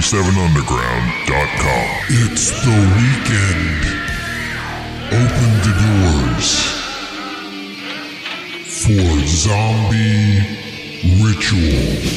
97underground.com. It's the weekend. Open the doors for zombie ritual.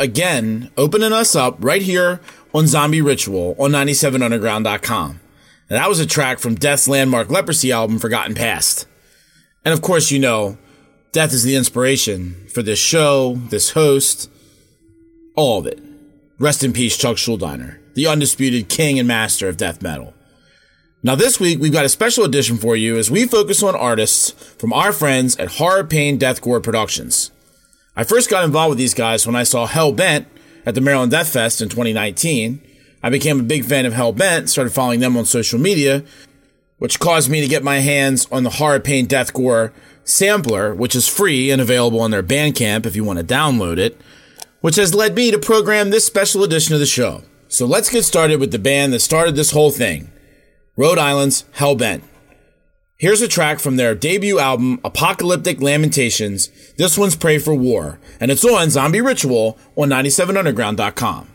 Again, opening us up right here on Zombie Ritual on 97underground.com. And that was a track from Death's landmark Leprosy album, Forgotten Past. And of course, you know, Death is the inspiration for this show, this host, all of it. Rest in peace, Chuck Schuldiner, the undisputed king and master of death metal. Now, this week, we've got a special edition for you as we focus on artists from our friends at Horror Pain Deathcore Productions. I first got involved with these guys when I saw Hellbent at the Maryland Death Fest in 2019. I became a big fan of Hellbent, started following them on social media, which caused me to get my hands on the Horror Pain Deathcore sampler, which is free and available on their Bandcamp if you want to download it, which has led me to program this special edition of the show. So let's get started with the band that started this whole thing Rhode Island's Hellbent. Here's a track from their debut album, Apocalyptic Lamentations. This one's Prey for War, and it's on Zombie Ritual on 97underground.com.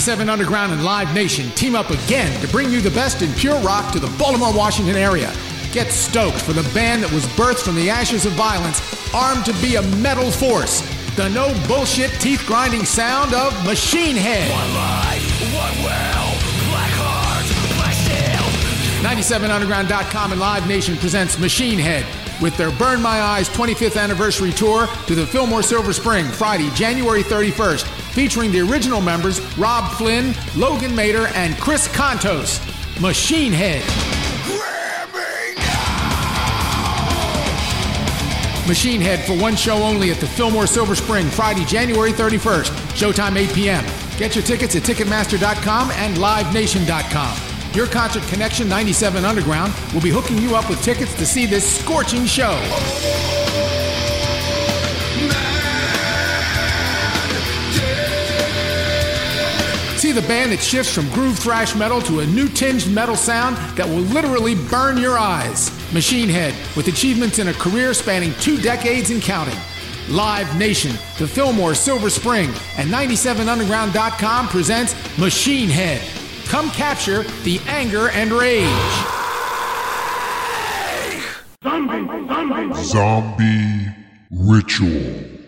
97 Underground and Live Nation team up again to bring you the best in pure rock to the Baltimore, Washington area. Get stoked for the band that was birthed from the ashes of violence, armed to be a metal force. The no bullshit, teeth grinding sound of Machine Head. One life, one will, black heart, black shield. 97underground.com and Live Nation presents Machine Head with their Burn My Eyes 25th anniversary tour to the Fillmore Silver Spring Friday, January 31st featuring the original members Robb Flynn, Logan Mader, and Chris Kontos. Machine Head. Machine Head for one show only at the Fillmore Silver Spring, Friday, January 31st. Showtime 8 p.m. Get your tickets at Ticketmaster.com and LiveNation.com. Your Concert Connection 97 Underground will be hooking you up with tickets to see this scorching show. See the band that shifts from groove thrash metal to a new tinged metal sound that will literally burn your eyes. Machine Head, with achievements in a career spanning two decades and counting. Live Nation, the Fillmore Silver Spring, and 97underground.com presents Machine Head. Come capture the anger and rage. Zombie Ritual.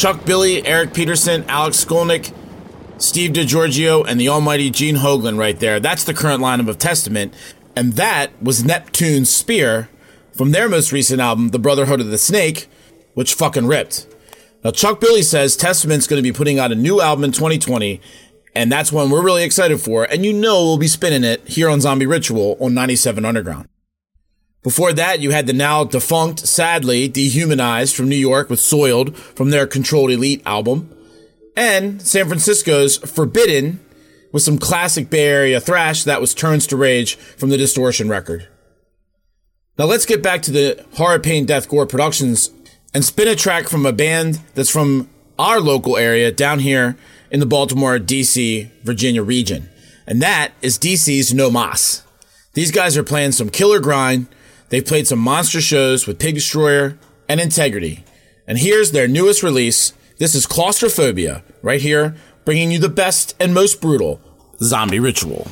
Chuck Billy, Eric Peterson, Alex Skolnick, Steve DiGiorgio, and the almighty Gene Hoglan right there. That's the current lineup of Testament. And that was Neptune's Spear from their most recent album, The Brotherhood of the Snake, which fucking ripped. Now, Chuck Billy says Testament's going to be putting out a new album in 2020, and that's one we're really excited for, and you know we'll be spinning it here on Zombie Ritual on 97 Underground. Before that, you had the now defunct, sadly dehumanized from New York with Soiled from their Controlled Elite album, and San Francisco's Forbidden with some classic Bay Area thrash that was Turns to Rage from the Distortion record. Now let's get back to the Horror Pain Death Gore Productions and spin a track from a band that's from our local area down here in the Baltimore, DC, Virginia region. And that is DC's No Mas. These guys are playing some killer grind. They've played some monster shows with Pig Destroyer and Integrity. And here's their newest release. This is Claustrophobia, right here, bringing you the best and most brutal zombie ritual.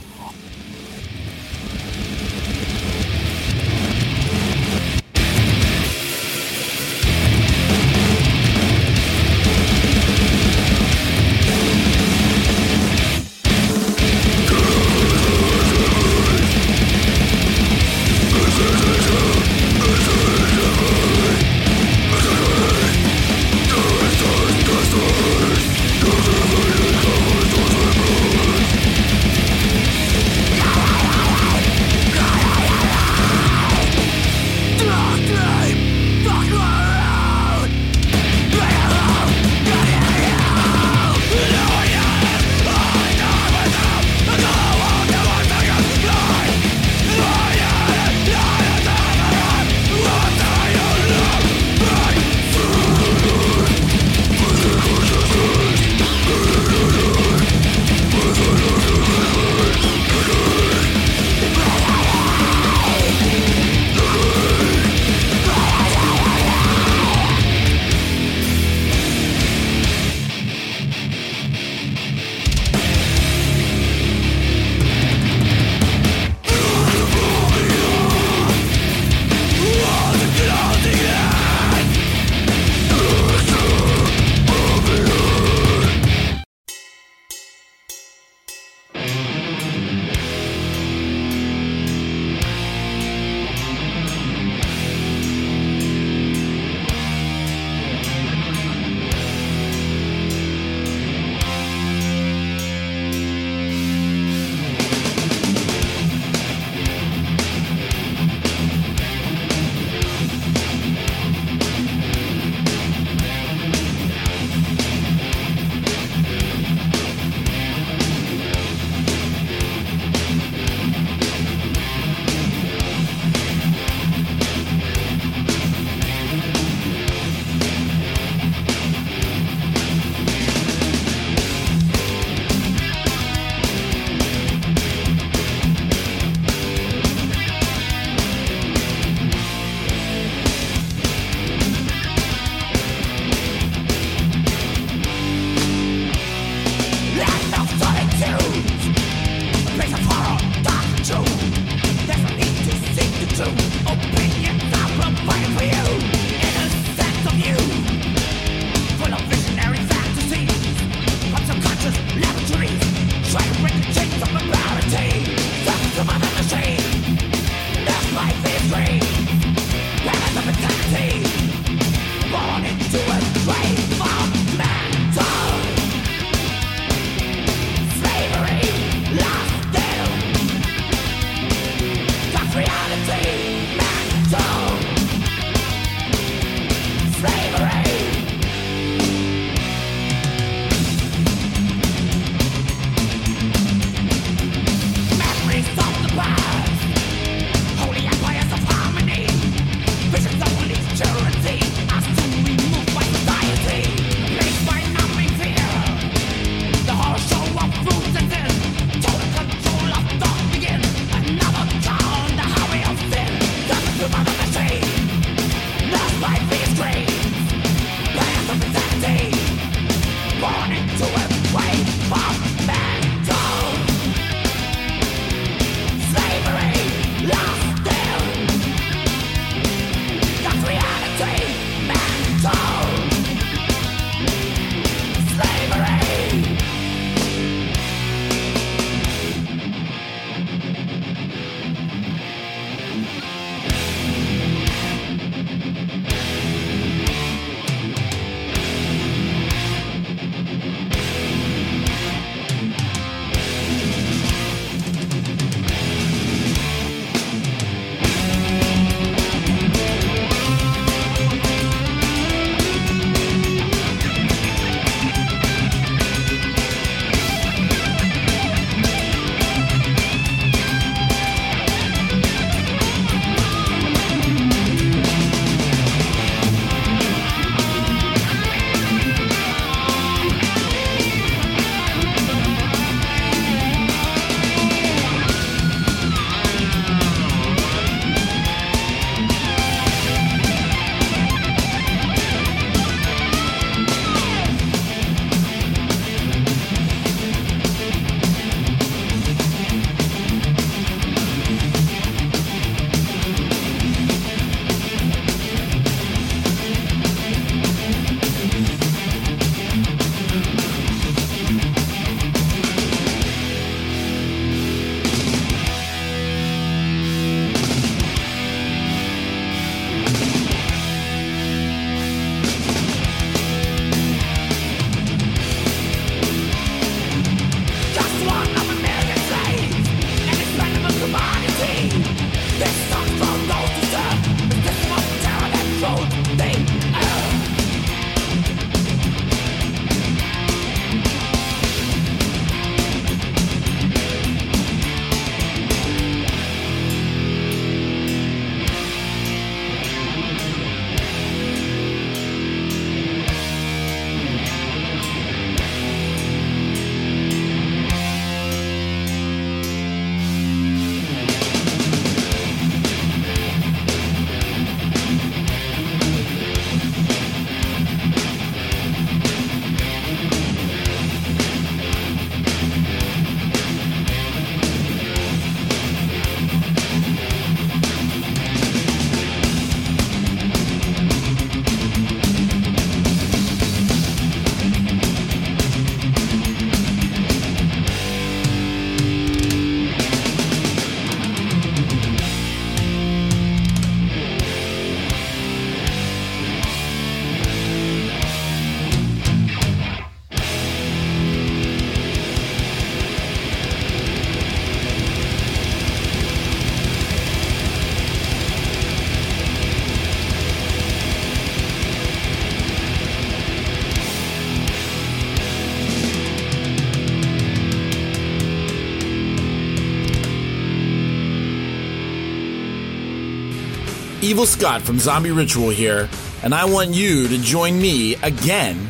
Evil Scott from Zombie Ritual here, and I want you to join me again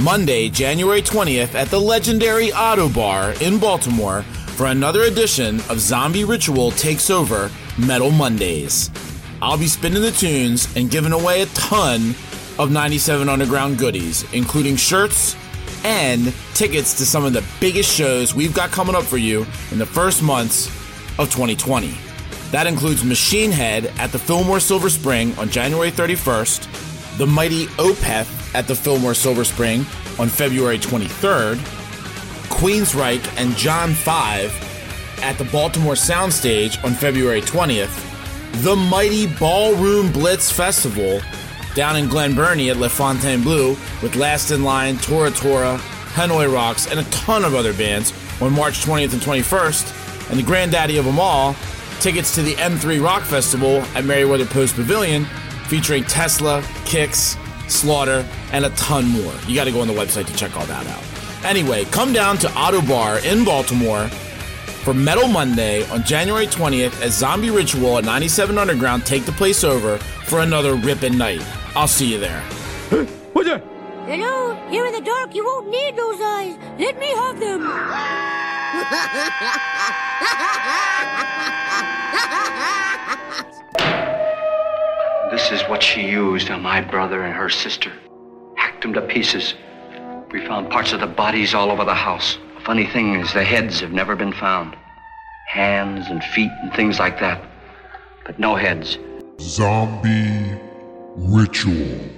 Monday, January 20th at the legendary Ottobar in Baltimore for another edition of Zombie Ritual Takes Over Metal Mondays. I'll be spinning the tunes and giving away a ton of 97 Underground goodies, including shirts and tickets to some of the biggest shows we've got coming up for you in the first months of 2020. That includes Machine Head at the Fillmore Silver Spring on January 31st, the mighty Opeth at the Fillmore Silver Spring on February 23rd, Queensryche and John 5 at the Baltimore Soundstage on February 20th, the mighty Ballroom Blitz Festival down in Glen Burnie at Le Fontaine Bleu with Last in Line, Tora Tora, Hanoi Rocks, and a ton of other bands on March 20th and 21st, and the granddaddy of them all, tickets to the M3 Rock Festival at Merriweather Post Pavilion featuring Tesla, Kix, Slaughter, and a ton more. You got to go on the website to check all that out. Anyway, come down to Ottobar in Baltimore for Metal Monday on January 20th as Zombie Ritual at 97 Underground take the place over for another ripping night. I'll see you there. What's that? Hello? Here in the dark, you won't need those eyes. Let me have them. This is what she used on my brother and her sister. Hacked them to pieces. We found parts of the bodies all over the house. Funny thing is, the heads have never been found. Hands and feet and things like that. But no heads. Zombie Ritual.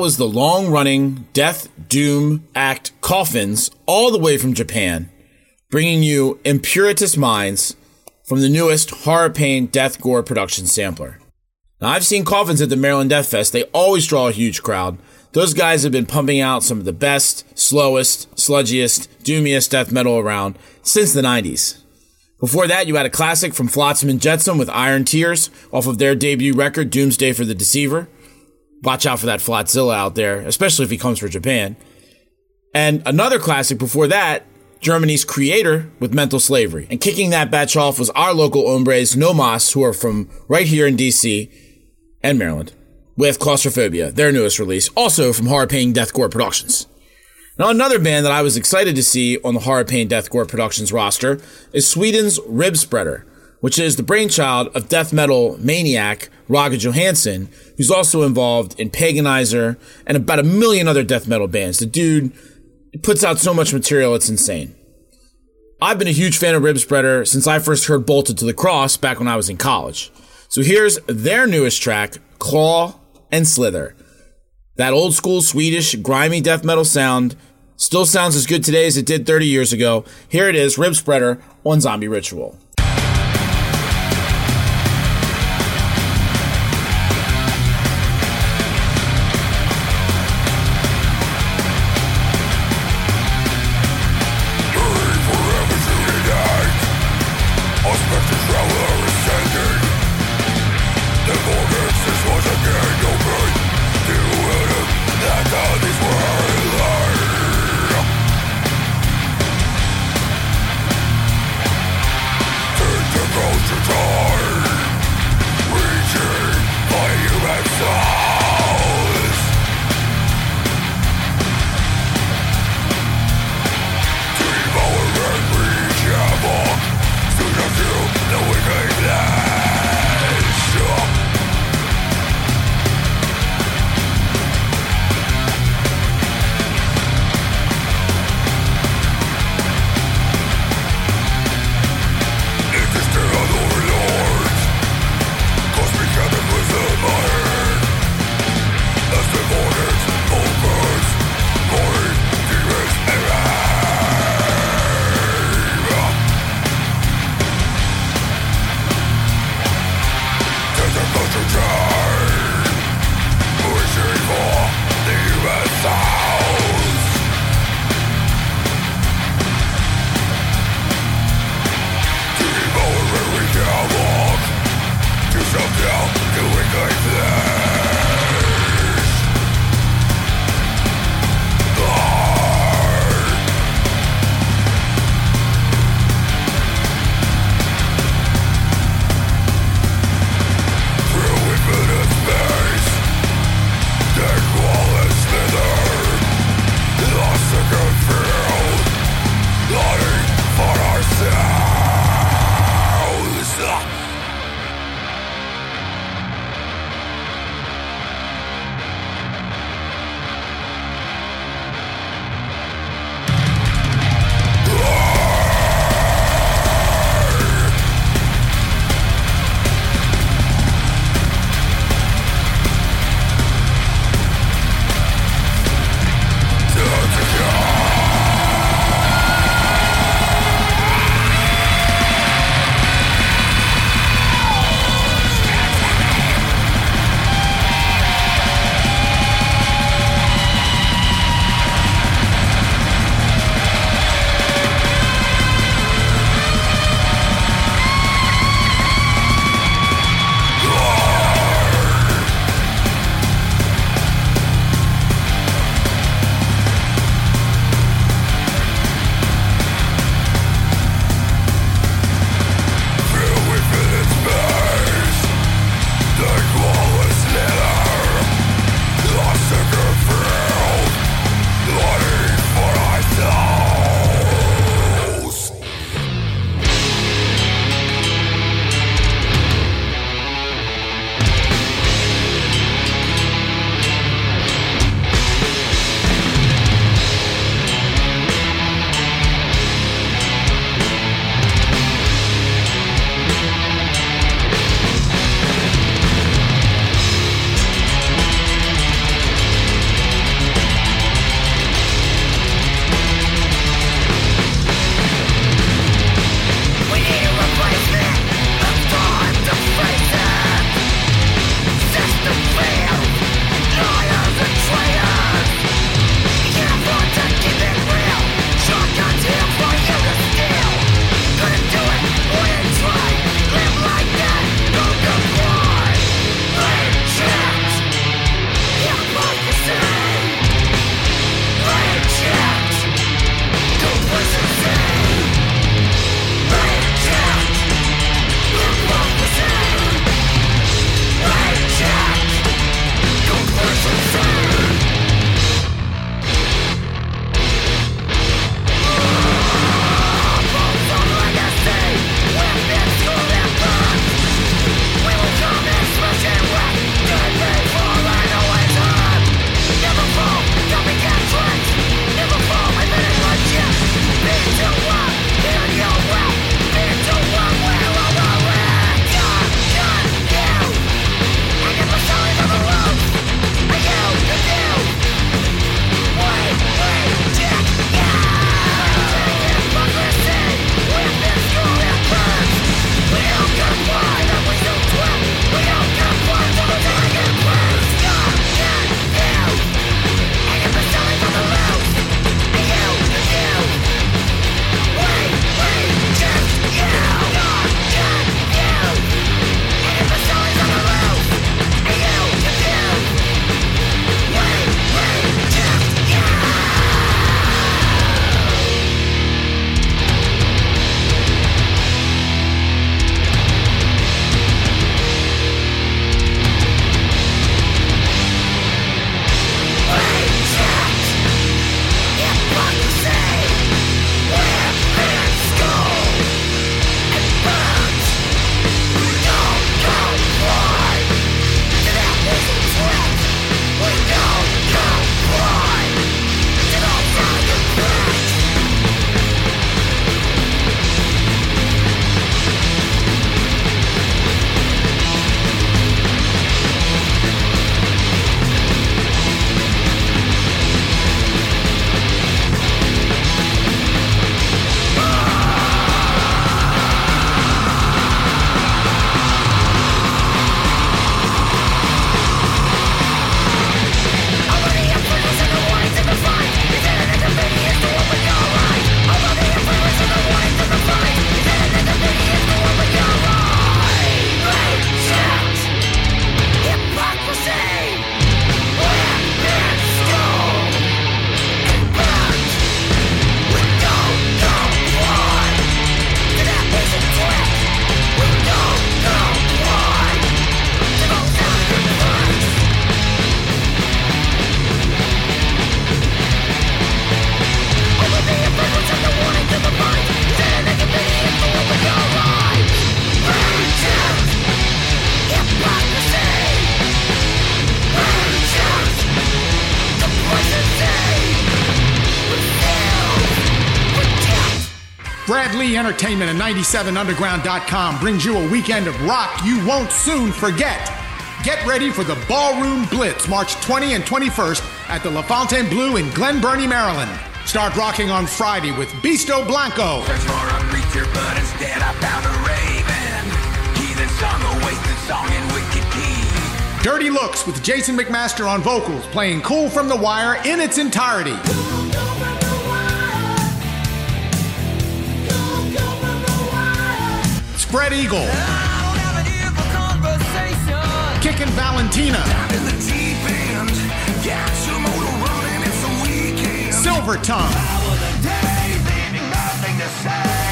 was the long running Death Doom act Coffins, all the way from Japan, bringing you Impuritous Minds from the newest Horror Pain Death Gore production sampler. Now, I've seen Coffins at the Maryland Death Fest. They always draw a huge crowd. Those guys have been pumping out some of the best, slowest, sludgiest, doomiest death metal around since the 90s. Before that, you had a classic from Flotsam and Jetsam with Iron Tears off of their debut record, Doomsday for the Deceiver. Watch out for that Flotzilla out there, especially if he comes for Japan. And another classic before that, Germany's Kreator with Mental Slavery. And kicking that batch off was our local hombres, No Mas, who are from right here in DC and Maryland, with Claustrophobia, their newest release, also from Horror Pain Death Gore Productions. Now, another band that I was excited to see on the Horror Pain Death Gore Productions roster is Sweden's Ribspreader, which is the brainchild of death metal maniac Rogga Johansson, who's also involved in Paganizer and about a million other death metal bands. The dude puts out so much material, it's insane. I've been a huge fan of Ribspreader since I first heard Bolted to the Cross back when I was in college. So here's their newest track, Crawl and Slither. That old school Swedish grimy death metal sound still sounds as good today as it did 30 years ago. Here it is, Ribspreader on Zombie Ritual. Entertainment and 97underground.com brings you a weekend of rock you won't soon forget. Get ready for the Ballroom Blitz March 20 and 21st at the La Fontaine Bleu in Glen Burnie, Maryland. Start rocking on Friday with Bisto Blanco, Search for a preacher, but instead I found a raven. Heathen song, a wasted song in wicked key. Dirty Looks with Jason McMaster on vocals, playing Cool from the Wire in its entirety. Spread Eagle, I don't have an ear for conversation. Kickin' Valentina. Silver Tongue,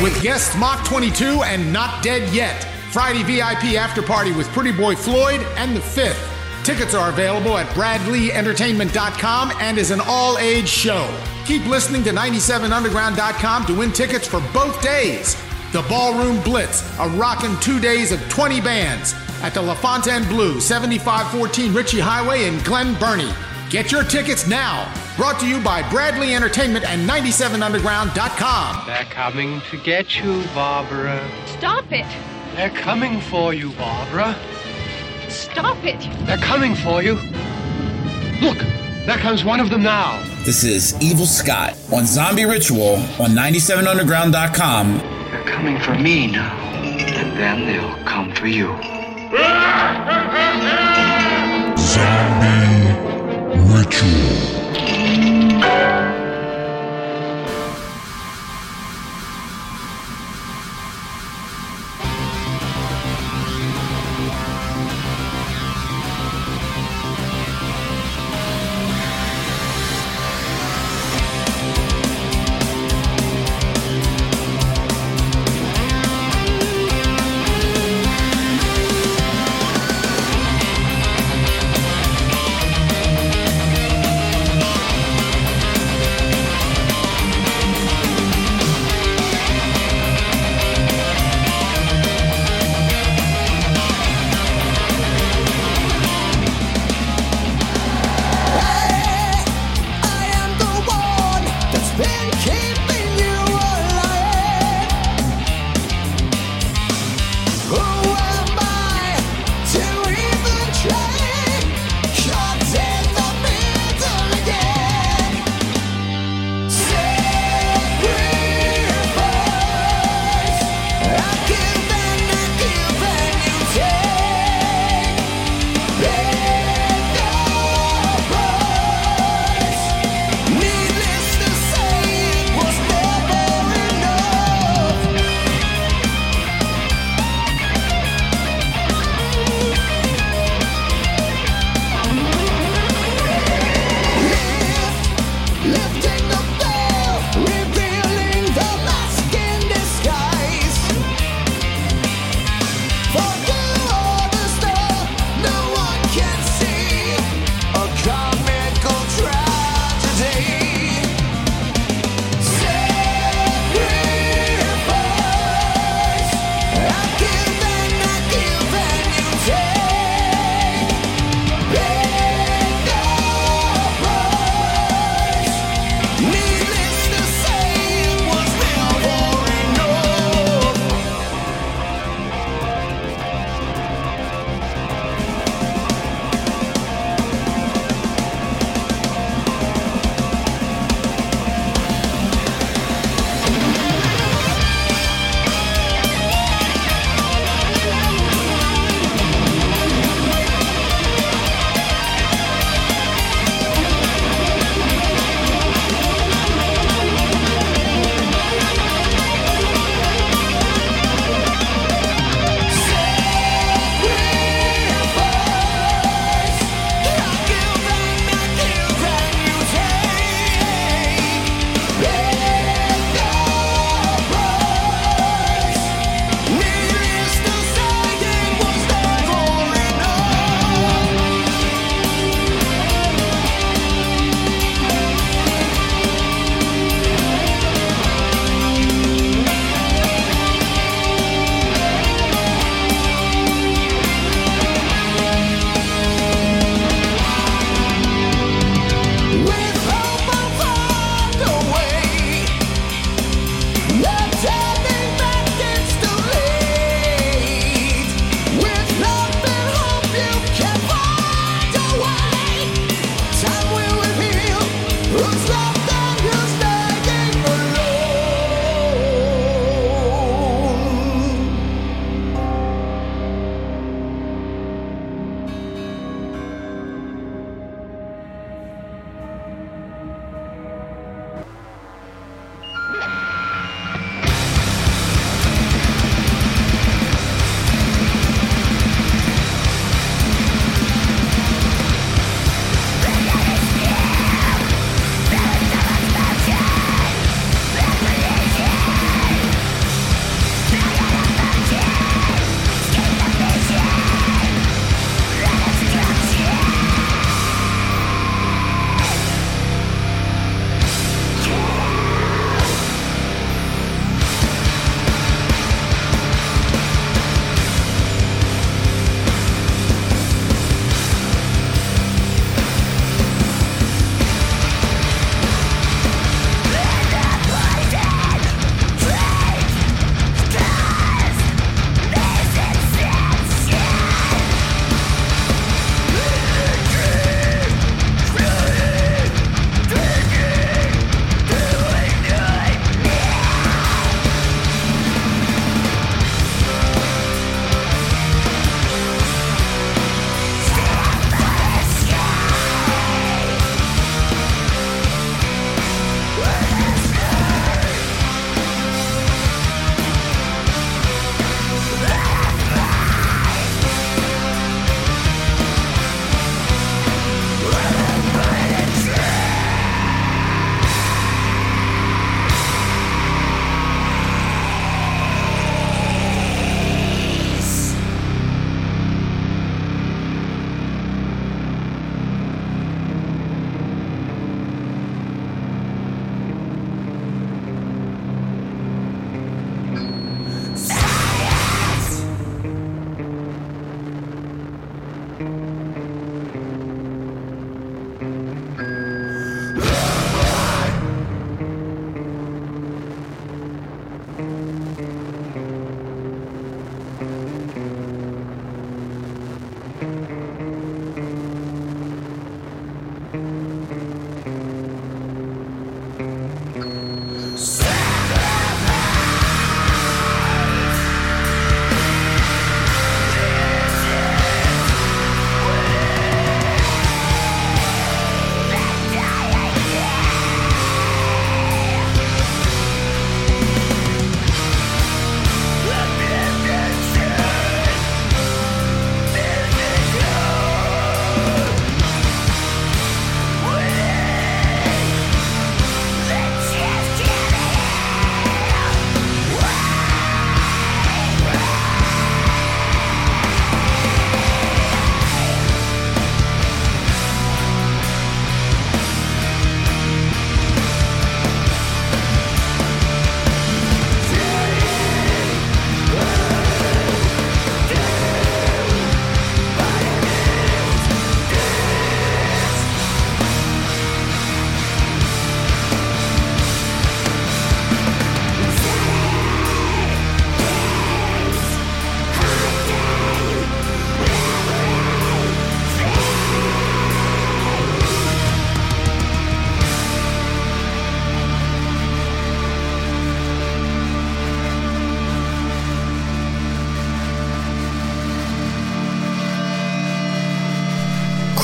with guests Mach 22 and Not Dead Yet. Friday VIP after party with Pretty Boy Floyd and The Fifth. Tickets are available at bradleeentertainment.com and is an all age show. Keep listening to 97underground.com to win tickets for both days. The Ballroom Blitz, a rockin' two days of 20 bands at the La Fontaine Bleu, 7514 Ritchie Highway in Glen Burnie. Get your tickets now. Brought to you by Bradley Entertainment and 97underground.com. They're coming to get you, Barbara. Stop it! They're coming for you, Barbara. Stop it! They're coming for you. Look, there comes one of them now. This is Evil Scott on Zombie Ritual on 97underground.com. They're coming for me now. And then they'll come for you. Zombie Ritual.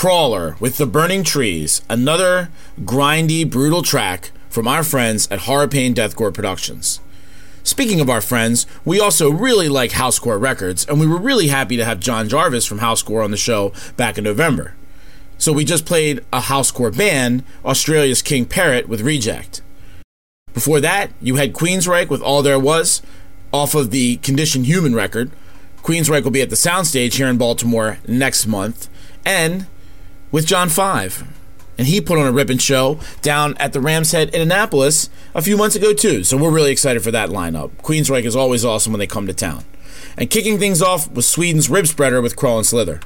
Crawler with The Burning Trees, another grindy, brutal track from our friends at Horror Pain Deathcore Productions. Speaking of our friends, we also really like Housecore Records, and we were really happy to have John Jarvis from Housecore on the show back in November. So we just played a Housecore band, Australia's King Parrot with Reject. Before that, you had Queensryche with All There Was, off of the Condition Human record. Queensryche will be at the Soundstage here in Baltimore next month, and with John Five. And he put on a ripping show down at the Rams Head in Annapolis a few months ago, too. So we're really excited for that lineup. Queensryche is always awesome when they come to town. And kicking things off was Sweden's Ribspreader with Crawl and Slither.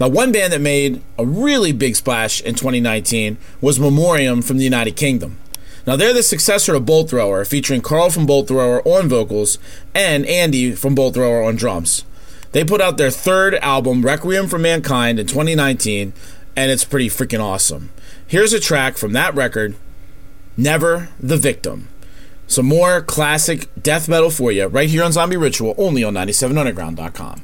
Now, one band that made a really big splash in 2019 was Memoriam from the United Kingdom. Now, they're the successor to Bolt Thrower, featuring Karl from Bolt Thrower on vocals and Andy from Bolt Thrower on drums. They put out their third album, Requiem for Mankind, in 2019, and it's pretty freaking awesome. Here's a track from that record, Never the Victim. Some more classic death metal for you right here on Zombie Ritual, only on 97underground.com.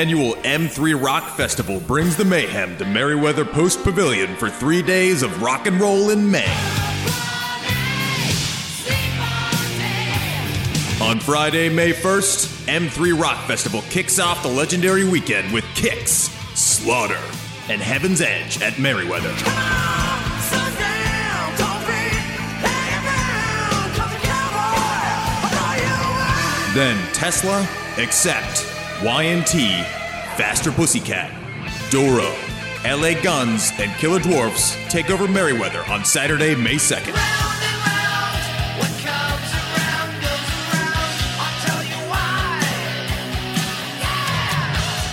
annual M3 Rock Festival brings the mayhem to Merriweather Post Pavilion for three days of rock and roll in May. On Friday, May 1st, M3 Rock Festival kicks off the legendary weekend with Kix, Slaughter, and Heaven's Edge at Merriweather. Then Tesla, Accept, Y&T, Faster Pussycat, Doro, LA Guns, and Killer Dwarfs take over Merriweather on Saturday, May 2nd.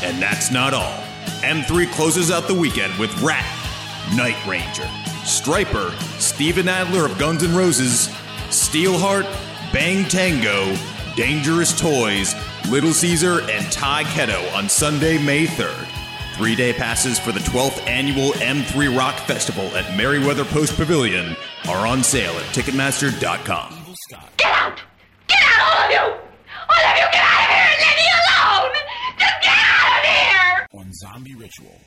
And that's not all. M3 closes out the weekend with Ratt, Night Ranger, Stryper, Steven Adler of Guns N' Roses, Steelheart, Bang Tango, Dangerous Toys, Little Caesar, and Tyketto on Sunday, May 3rd. Three day passes for the 12th annual M3 Rock Festival at Merriweather Post Pavilion are on sale at Ticketmaster.com. Get out! Get out, all of you! All of you, get out of here and leave me alone! Just get out of here! On Zombie Ritual.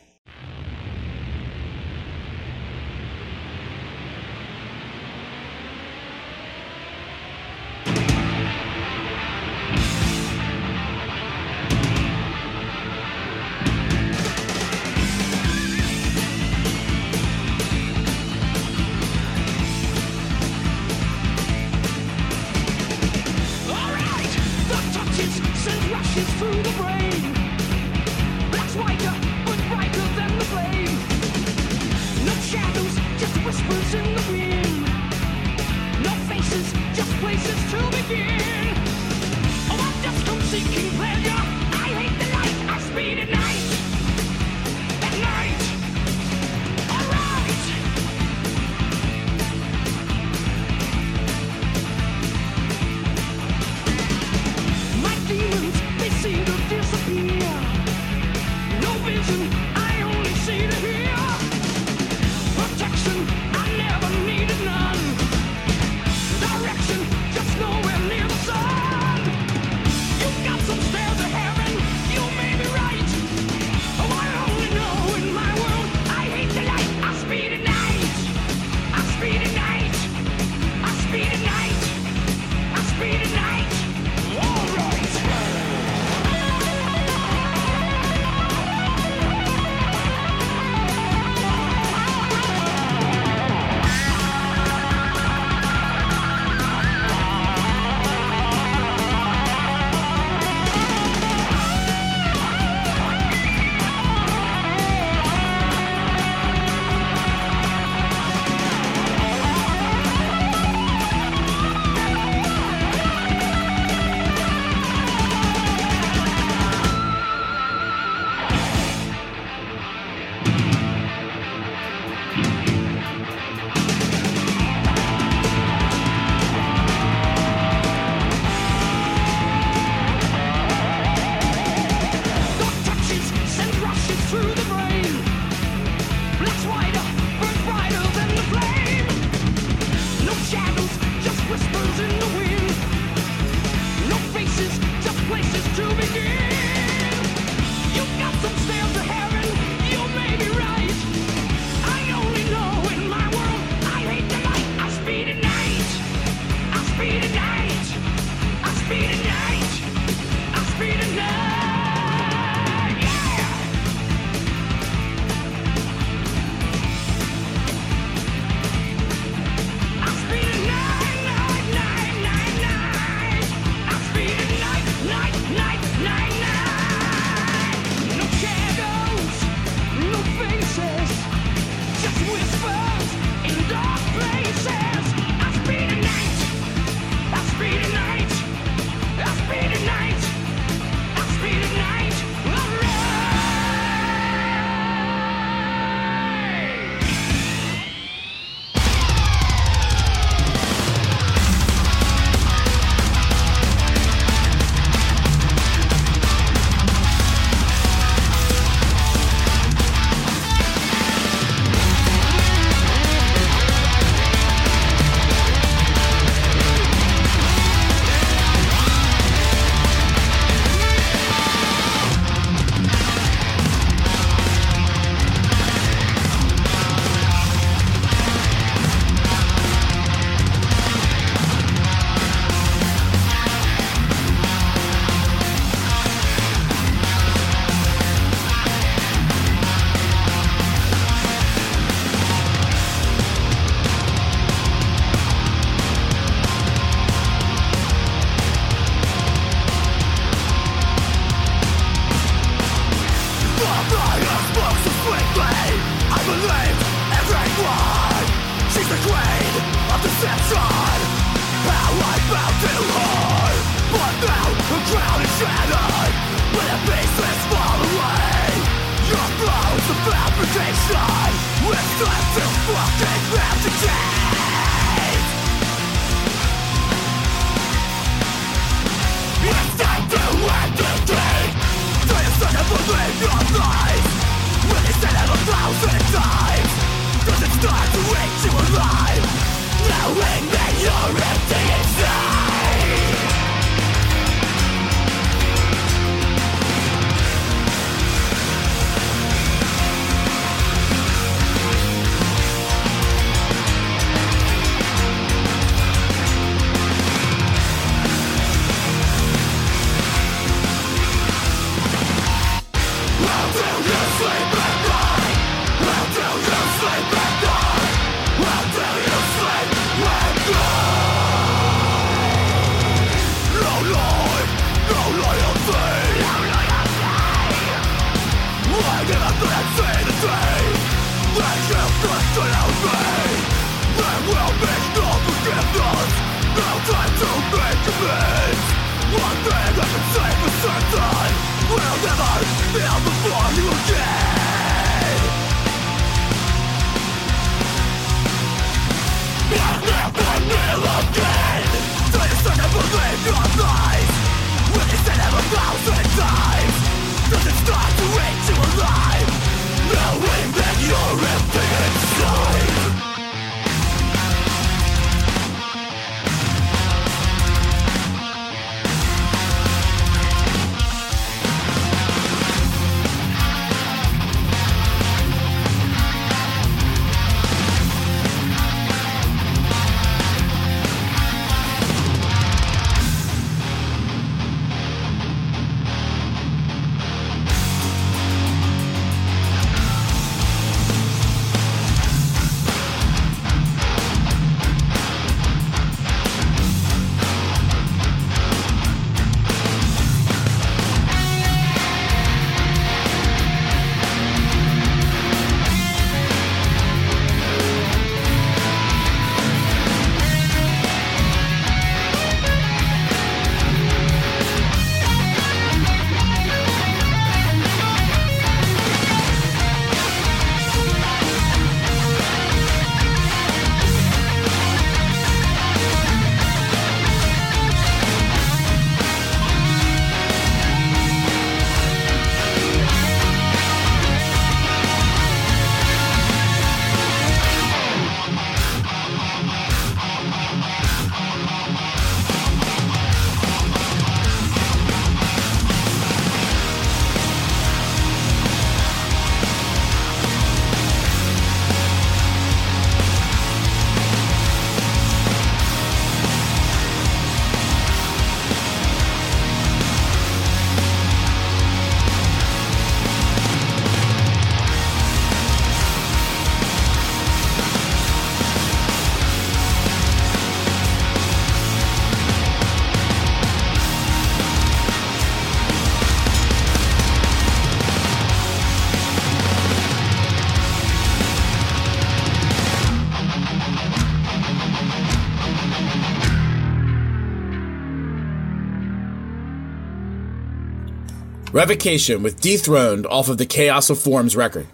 Revocation with Dethroned off of the Chaos of Forms record.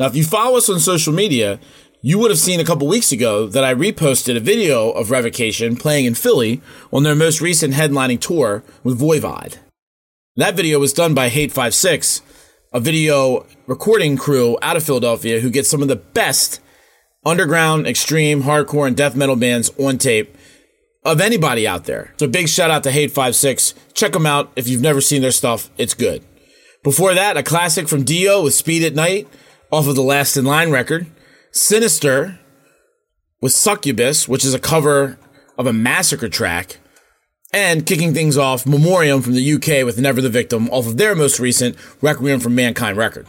Now, if you follow us on social media, you would have seen a couple weeks ago that I reposted a video of Revocation playing in Philly on their most recent headlining tour with Voivod. That video was done by Hate56, a video recording crew out of Philadelphia who gets some of the best underground, extreme, hardcore, and death metal bands on tape of anybody out there. So big shout out to Hate56. Check them out if you've never seen their stuff. It's good. Before that, a classic from Dio with Speed at Night off of the Last in Line record. Sinister with Succubus, which is a cover of a massacre track. And kicking things off, Memoriam from the UK with Never the Victim off of their most recent Requiem from Mankind record.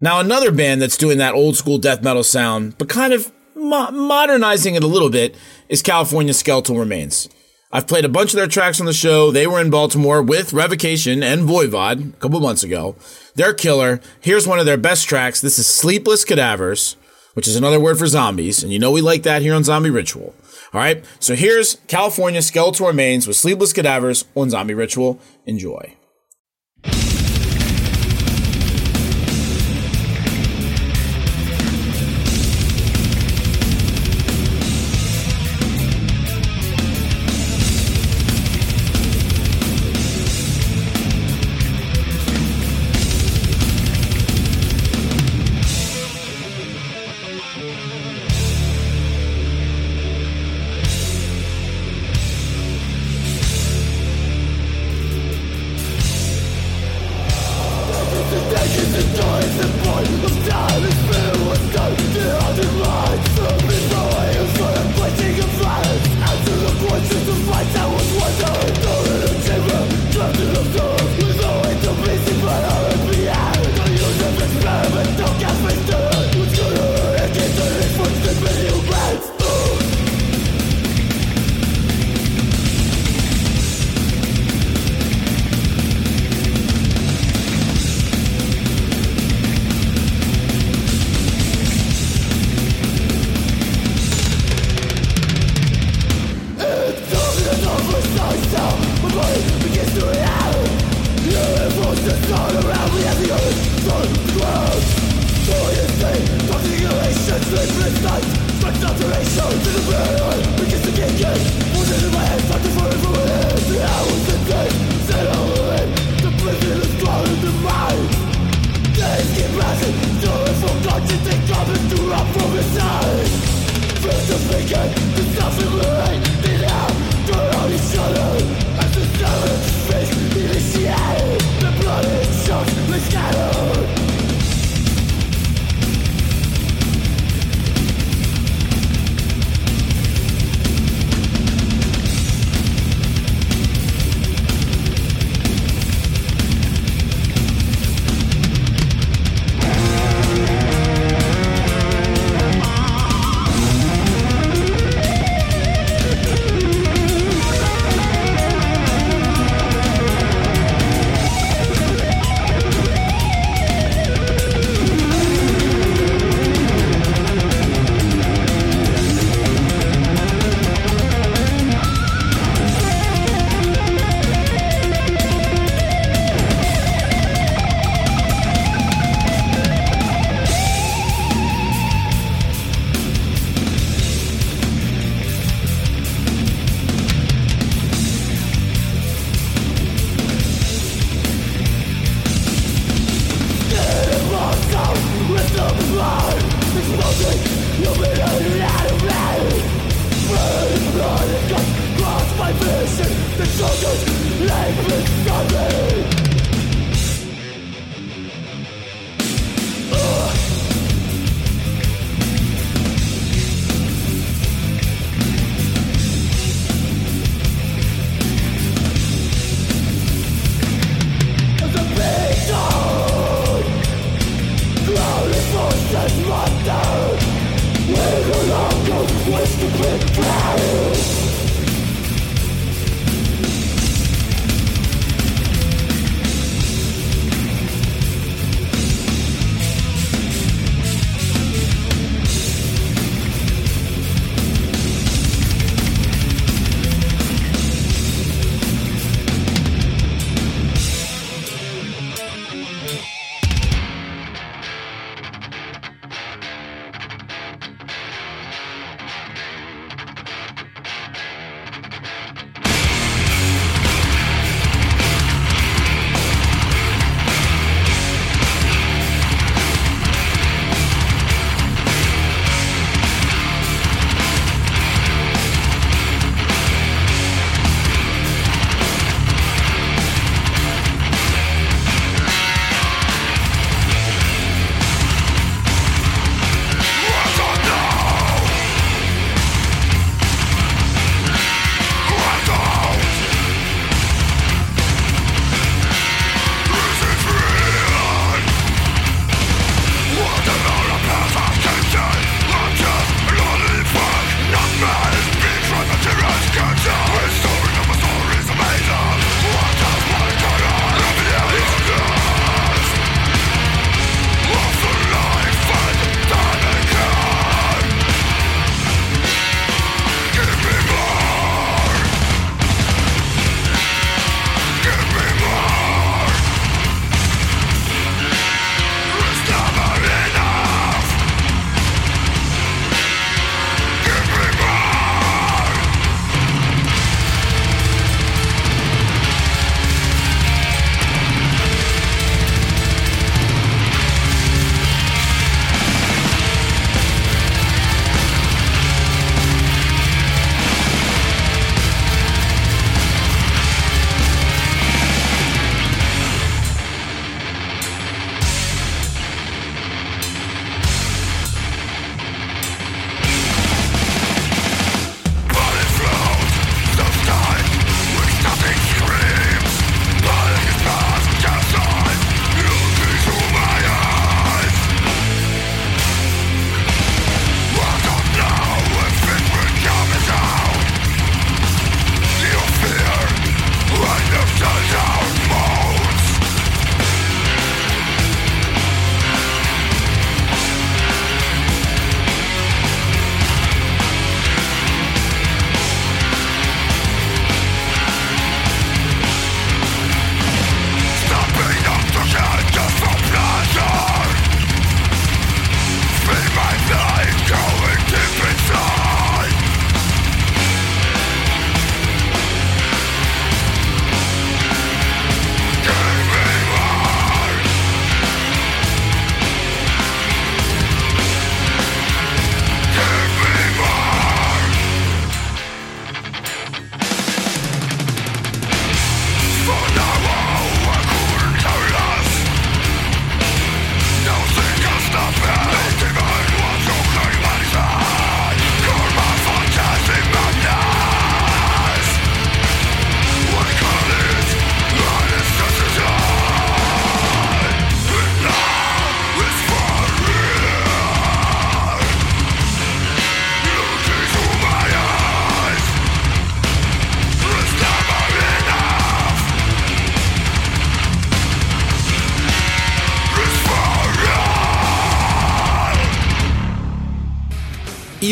Now, another band that's doing that old school death metal sound, but kind of mo- modernizing it a little bit, is California Skeletal Remains. I've played a bunch of their tracks on the show. They were in Baltimore with Revocation and Voivod a couple months ago. They're killer. Here's one of their best tracks. This is Sleepless Cadavers, which is another word for zombies. And you know we like that here on Zombie Ritual. All right. So here's California Skeletal Remains with Sleepless Cadavers on Zombie Ritual. Enjoy.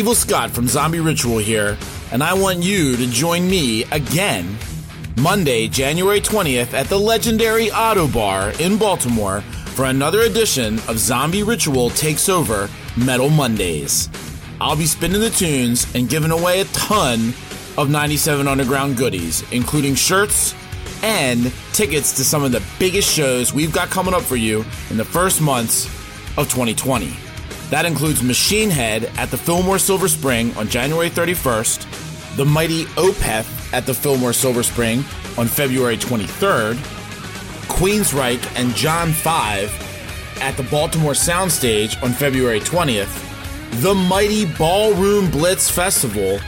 Evil Scott from Zombie Ritual here, and I want you to join me again Monday, January 20th at the legendary Ottobar in Baltimore for another edition of Zombie Ritual Takes Over Metal Mondays. I'll be spinning the tunes and giving away a ton of 97 Underground goodies, including shirts and tickets to some of the biggest shows we've got coming up for you in the first months of 2020. That includes Machine Head at the Fillmore Silver Spring on January 31st, the mighty Opeth at the Fillmore Silver Spring on February 23rd, Queensryche and John 5 at the Baltimore Soundstage on February 20th, the mighty Ballroom Blitz Festival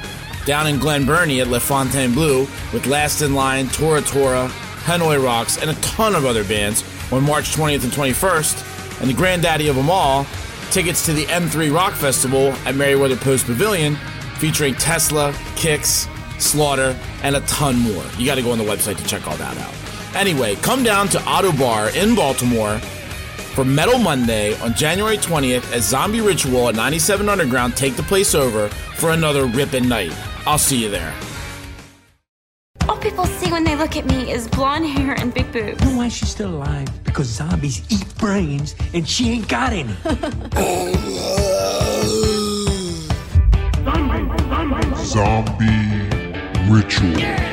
down in Glen Burnie at Le Fontaine Bleu with Last in Line, Tora Tora, Hanoi Rocks, and a ton of other bands on March 20th and 21st. And the granddaddy of them all, tickets to the M3 Rock Festival at Merriweather Post Pavilion featuring Tesla, Kix, Slaughter, and a ton more. You got to go on the website to check all that out. Anyway, come down to Ottobar in Baltimore for Metal Monday on January 20th as Zombie Ritual at 97 Underground take the place over for another rippin' night. I'll see you there. All people see when they look at me is blonde hair and big boobs. You know why she's still alive? Because zombies eat brains and she ain't got any. Zombie Ritual.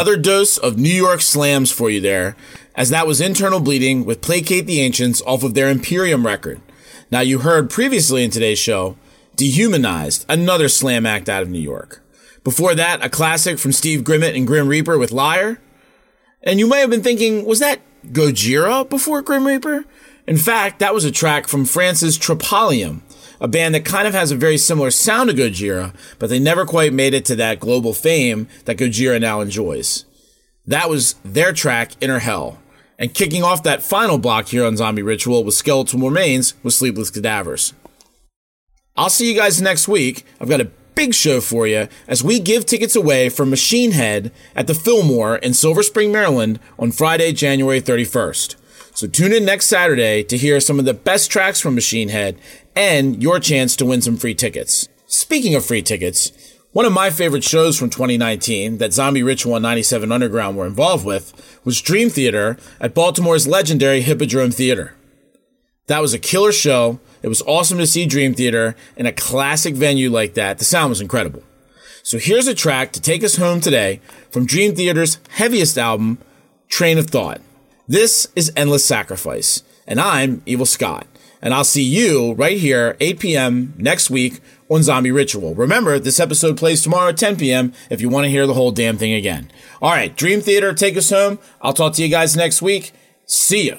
Another dose of New York slams for you there, as that was Internal Bleeding with Placate the Ancients off of their Imperium record. Now, you heard previously in today's show, Dehumanized, another slam act out of New York. Before that, a classic from Steve Grimmett and Grim Reaper with Liar. And you may have been thinking, was that Gojira before Grim Reaper? In fact, that was a track from France's Trepalium, a band that kind of has a very similar sound to Gojira, but they never quite made it to that global fame that Gojira now enjoys. That was their track, Inner Hell. And kicking off that final block here on Zombie Ritual with Skeletal Remains with Sleepless Cadavers. I'll see you guys next week. I've got a big show for you as we give tickets away for Machine Head at the Fillmore in Silver Spring, Maryland on Friday, January 31st. So tune in next Saturday to hear some of the best tracks from Machine Head and your chance to win some free tickets. Speaking of free tickets, one of my favorite shows from 2019 that Zombie Ritual and 97 Underground were involved with was Dream Theater at Baltimore's legendary Hippodrome Theater. That was a killer show. It was awesome to see Dream Theater in a classic venue like that. The sound was incredible. So here's a track to take us home today from Dream Theater's heaviest album, Train of Thought. This is Endless Sacrifice, and I'm Evil Scott. And I'll see you right here, 8 p.m. next week on Zombie Ritual. Remember, this episode plays tomorrow at 10 p.m. if you want to hear the whole damn thing again. All right, Dream Theater, take us home. I'll talk to you guys next week. See ya.